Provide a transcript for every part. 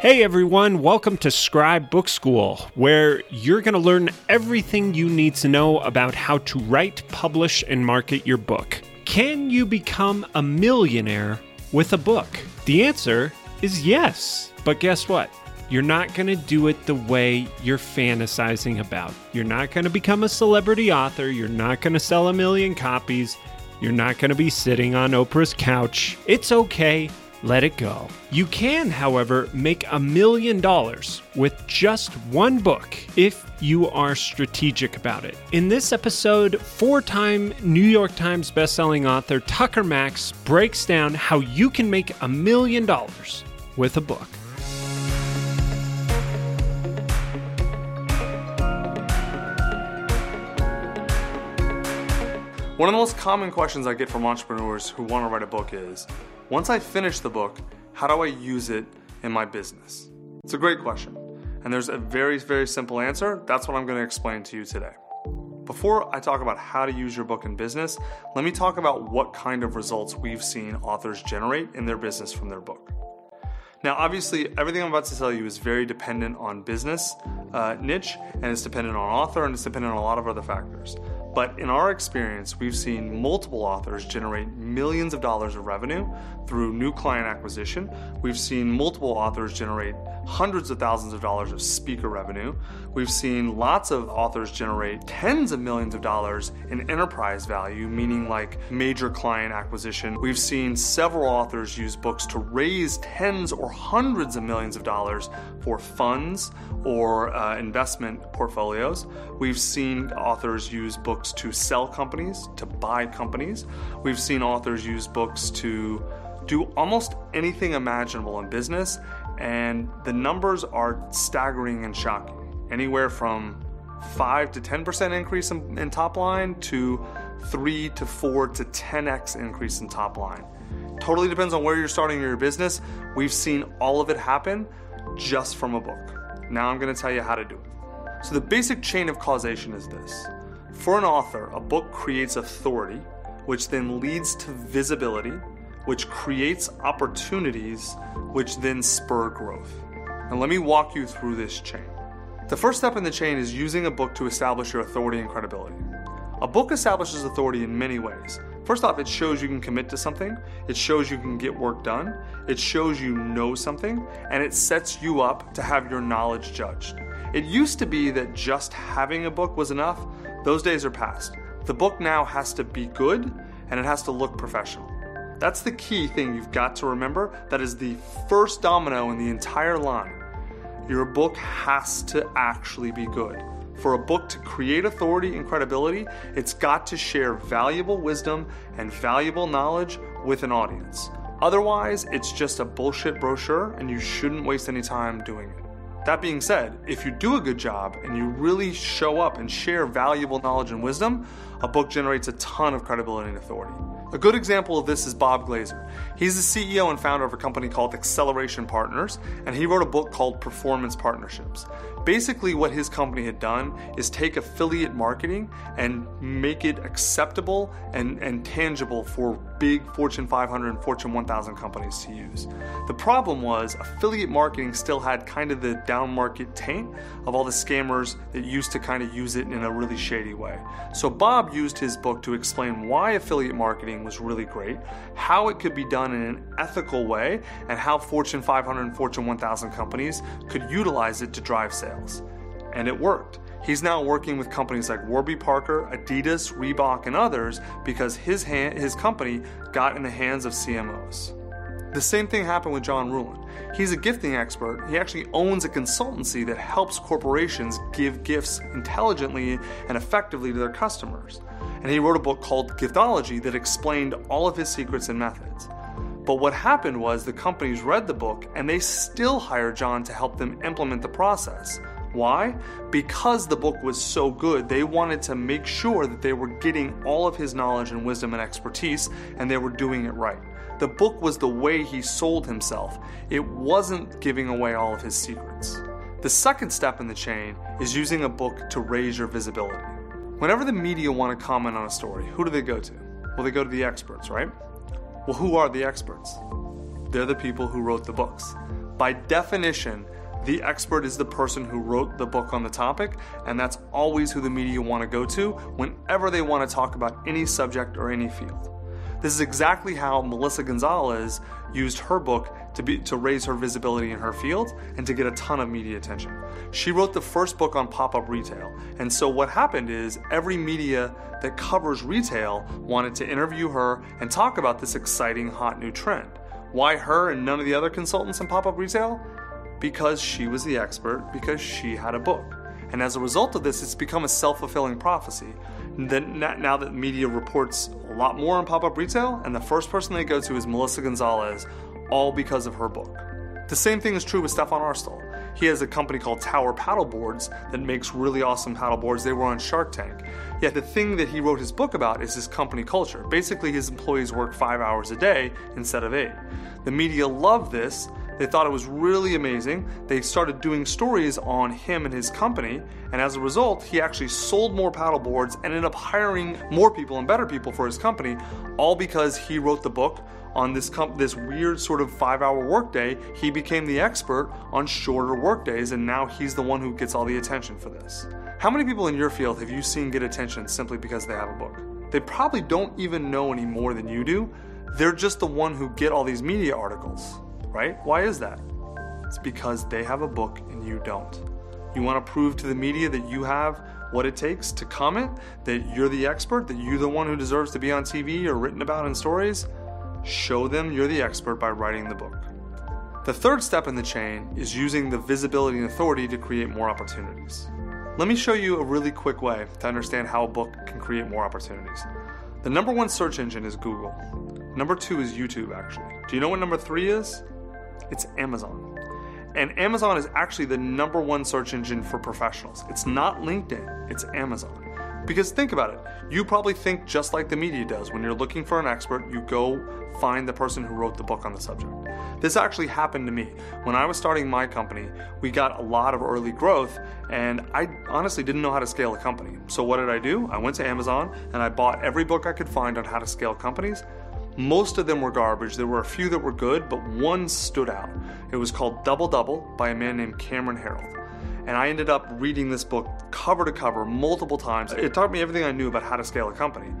Hey everyone, welcome to Scribe Book School, where you're going to learn everything you need to know about how to write, publish, and market your book. Can you become a millionaire with a book? The answer is yes. But guess what? You're not going to do it the way you're fantasizing about. You're not going to become a celebrity author. You're not going to sell a million copies. You're not going to be sitting on Oprah's couch. It's okay let it go. You can, however, make a million dollars with just one book if you are strategic about it. In this episode, four time New York Times bestselling author Tucker Max breaks down how you can make a million dollars with a book. One of the most common questions I get from entrepreneurs who want to write a book is once I finish the book, how do I use it in my business? It's a great question. And there's a very, very simple answer. That's what I'm going to explain to you today. Before I talk about how to use your book in business, let me talk about what kind of results we've seen authors generate in their business from their book. Now, obviously, everything I'm about to tell you is very dependent on business uh, niche, and it's dependent on author, and it's dependent on a lot of other factors. But in our experience, we've seen multiple authors generate millions of dollars of revenue through new client acquisition. We've seen multiple authors generate hundreds of thousands of dollars of speaker revenue. We've seen lots of authors generate tens of millions of dollars in enterprise value, meaning like major client acquisition. We've seen several authors use books to raise tens or hundreds of millions of dollars for funds or uh, investment portfolios. We've seen authors use books to sell companies, to buy companies. We've seen authors use books to do almost anything imaginable in business, and the numbers are staggering and shocking. Anywhere from 5 to 10% increase in, in top line to 3 to 4 to 10x increase in top line. Totally depends on where you're starting your business. We've seen all of it happen just from a book. Now I'm going to tell you how to do it. So, the basic chain of causation is this for an author, a book creates authority, which then leads to visibility, which creates opportunities, which then spur growth. And let me walk you through this chain. The first step in the chain is using a book to establish your authority and credibility. A book establishes authority in many ways. First off, it shows you can commit to something, it shows you can get work done, it shows you know something, and it sets you up to have your knowledge judged. It used to be that just having a book was enough. Those days are past. The book now has to be good and it has to look professional. That's the key thing you've got to remember. That is the first domino in the entire line. Your book has to actually be good. For a book to create authority and credibility, it's got to share valuable wisdom and valuable knowledge with an audience. Otherwise, it's just a bullshit brochure and you shouldn't waste any time doing it. That being said, if you do a good job and you really show up and share valuable knowledge and wisdom, a book generates a ton of credibility and authority. A good example of this is Bob Glazer. He's the CEO and founder of a company called Acceleration Partners, and he wrote a book called Performance Partnerships. Basically, what his company had done is take affiliate marketing and make it acceptable and, and tangible for big Fortune 500 and Fortune 1000 companies to use. The problem was affiliate marketing still had kind of the down market taint of all the scammers that used to kind of use it in a really shady way. So Bob used his book to explain why affiliate marketing was really great, how it could be done in an ethical way, and how Fortune 500 and Fortune 1000 companies could utilize it to drive sales. And it worked. He's now working with companies like Warby Parker, Adidas, Reebok, and others because his, hand, his company got in the hands of CMOs. The same thing happened with John Ruhlin. He's a gifting expert. He actually owns a consultancy that helps corporations give gifts intelligently and effectively to their customers. And he wrote a book called Giftology that explained all of his secrets and methods. But what happened was the companies read the book and they still hired John to help them implement the process. Why? Because the book was so good, they wanted to make sure that they were getting all of his knowledge and wisdom and expertise and they were doing it right. The book was the way he sold himself, it wasn't giving away all of his secrets. The second step in the chain is using a book to raise your visibility. Whenever the media want to comment on a story, who do they go to? Well, they go to the experts, right? Well, who are the experts? They're the people who wrote the books. By definition, the expert is the person who wrote the book on the topic, and that's always who the media want to go to whenever they want to talk about any subject or any field. This is exactly how Melissa Gonzalez used her book to, be, to raise her visibility in her field and to get a ton of media attention. She wrote the first book on pop up retail, and so what happened is every media that covers retail wanted to interview her and talk about this exciting hot new trend. Why her and none of the other consultants in pop up retail? Because she was the expert, because she had a book. And as a result of this, it's become a self fulfilling prophecy. Now that media reports a lot more on pop up retail, and the first person they go to is Melissa Gonzalez, all because of her book. The same thing is true with Stephan Aarstol. He has a company called Tower Paddleboards that makes really awesome paddleboards. They were on Shark Tank. Yet the thing that he wrote his book about is his company culture. Basically, his employees work five hours a day instead of eight. The media loved this they thought it was really amazing. They started doing stories on him and his company, and as a result, he actually sold more paddle boards and ended up hiring more people and better people for his company, all because he wrote the book on this this weird sort of five-hour workday. He became the expert on shorter workdays, and now he's the one who gets all the attention for this. How many people in your field have you seen get attention simply because they have a book? They probably don't even know any more than you do. They're just the one who get all these media articles right? Why is that? It's because they have a book and you don't. You want to prove to the media that you have what it takes to comment, that you're the expert, that you're the one who deserves to be on TV or written about in stories? Show them you're the expert by writing the book. The third step in the chain is using the visibility and authority to create more opportunities. Let me show you a really quick way to understand how a book can create more opportunities. The number one search engine is Google. Number two is YouTube, actually. Do you know what number three is? It's Amazon. And Amazon is actually the number one search engine for professionals. It's not LinkedIn, it's Amazon. Because think about it, you probably think just like the media does. When you're looking for an expert, you go find the person who wrote the book on the subject. This actually happened to me. When I was starting my company, we got a lot of early growth, and I honestly didn't know how to scale a company. So, what did I do? I went to Amazon and I bought every book I could find on how to scale companies. Most of them were garbage. There were a few that were good, but one stood out. It was called Double Double by a man named Cameron Herold. And I ended up reading this book cover to cover multiple times. It taught me everything I knew about how to scale a company.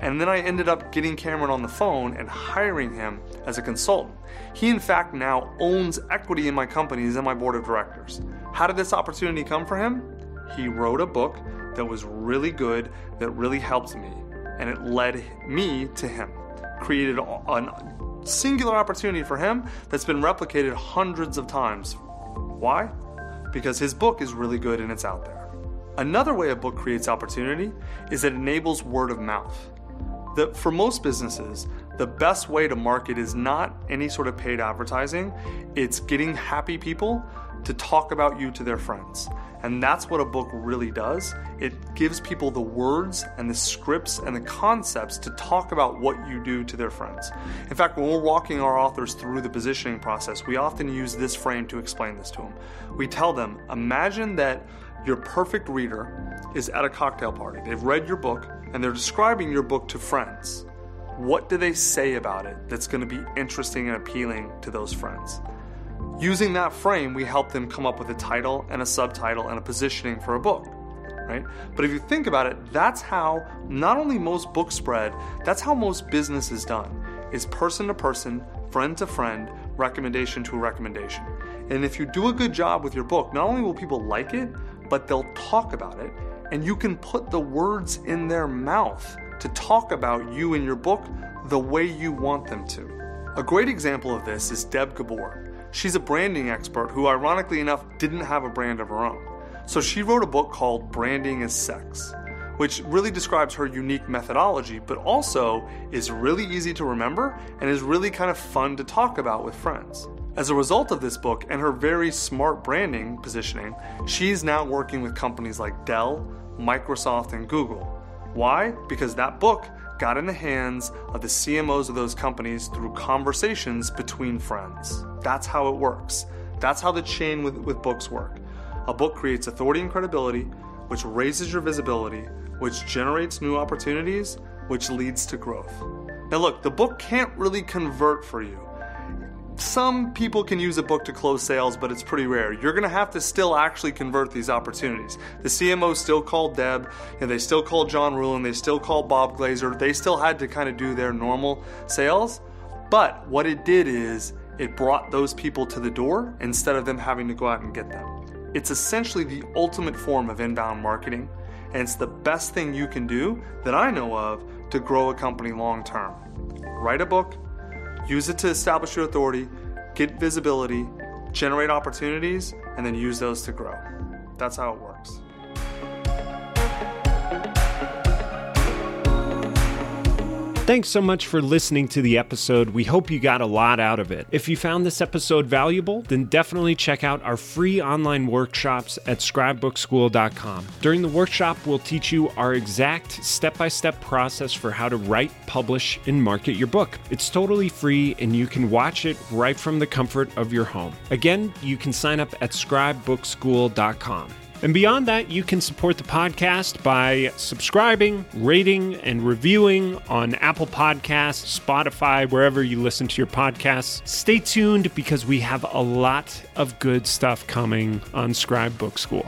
And then I ended up getting Cameron on the phone and hiring him as a consultant. He, in fact, now owns equity in my company. He's my board of directors. How did this opportunity come for him? He wrote a book that was really good, that really helped me, and it led me to him created a singular opportunity for him that's been replicated hundreds of times. Why? Because his book is really good and it's out there. Another way a book creates opportunity is it enables word of mouth. The, for most businesses, the best way to market is not any sort of paid advertising, it's getting happy people to talk about you to their friends. And that's what a book really does. It gives people the words and the scripts and the concepts to talk about what you do to their friends. In fact, when we're walking our authors through the positioning process, we often use this frame to explain this to them. We tell them, imagine that your perfect reader is at a cocktail party. They've read your book and they're describing your book to friends. What do they say about it that's going to be interesting and appealing to those friends? Using that frame, we help them come up with a title and a subtitle and a positioning for a book. Right? But if you think about it, that's how not only most books spread, that's how most business is done. Is person to person, friend to friend, recommendation to recommendation. And if you do a good job with your book, not only will people like it, but they'll talk about it, and you can put the words in their mouth to talk about you and your book the way you want them to. A great example of this is Deb Gabor. She's a branding expert who, ironically enough, didn't have a brand of her own. So she wrote a book called Branding is Sex, which really describes her unique methodology, but also is really easy to remember and is really kind of fun to talk about with friends. As a result of this book and her very smart branding positioning, she's now working with companies like Dell, Microsoft, and Google. Why? Because that book got in the hands of the CMOs of those companies through conversations between friends. That's how it works. That's how the chain with, with books work. A book creates authority and credibility, which raises your visibility, which generates new opportunities, which leads to growth. Now, look, the book can't really convert for you. some people can use a book to close sales, but it's pretty rare. You're to have to still actually convert these opportunities. The CMO still called Deb, and they still called John Ruhlin, they still called Bob Glazer. They still had to kind of do their normal sales. But what it did is it brought those people to the door instead of them having to go out and get them. It's essentially the ultimate form of inbound marketing, and it's the best thing you can do that I know of to grow a company long term. Write a book Use it to establish your authority, get visibility, generate opportunities, and then use those to grow. That's how it works. Thanks so much for listening to the episode. We hope you got a lot out of it. If you found this episode valuable, then definitely check out our free online workshops at scribebookschool.com. During the workshop, we'll teach you our exact step by step process for how to write, publish, and market your book. It's totally free and you can watch it right from the comfort of your home. Again, you can sign up at scribebookschool.com. And beyond that, you can support the podcast by subscribing, rating, and reviewing on Apple Podcasts, Spotify, wherever you listen to your podcasts. Stay tuned because we have a lot of good stuff coming on Scribe Book School.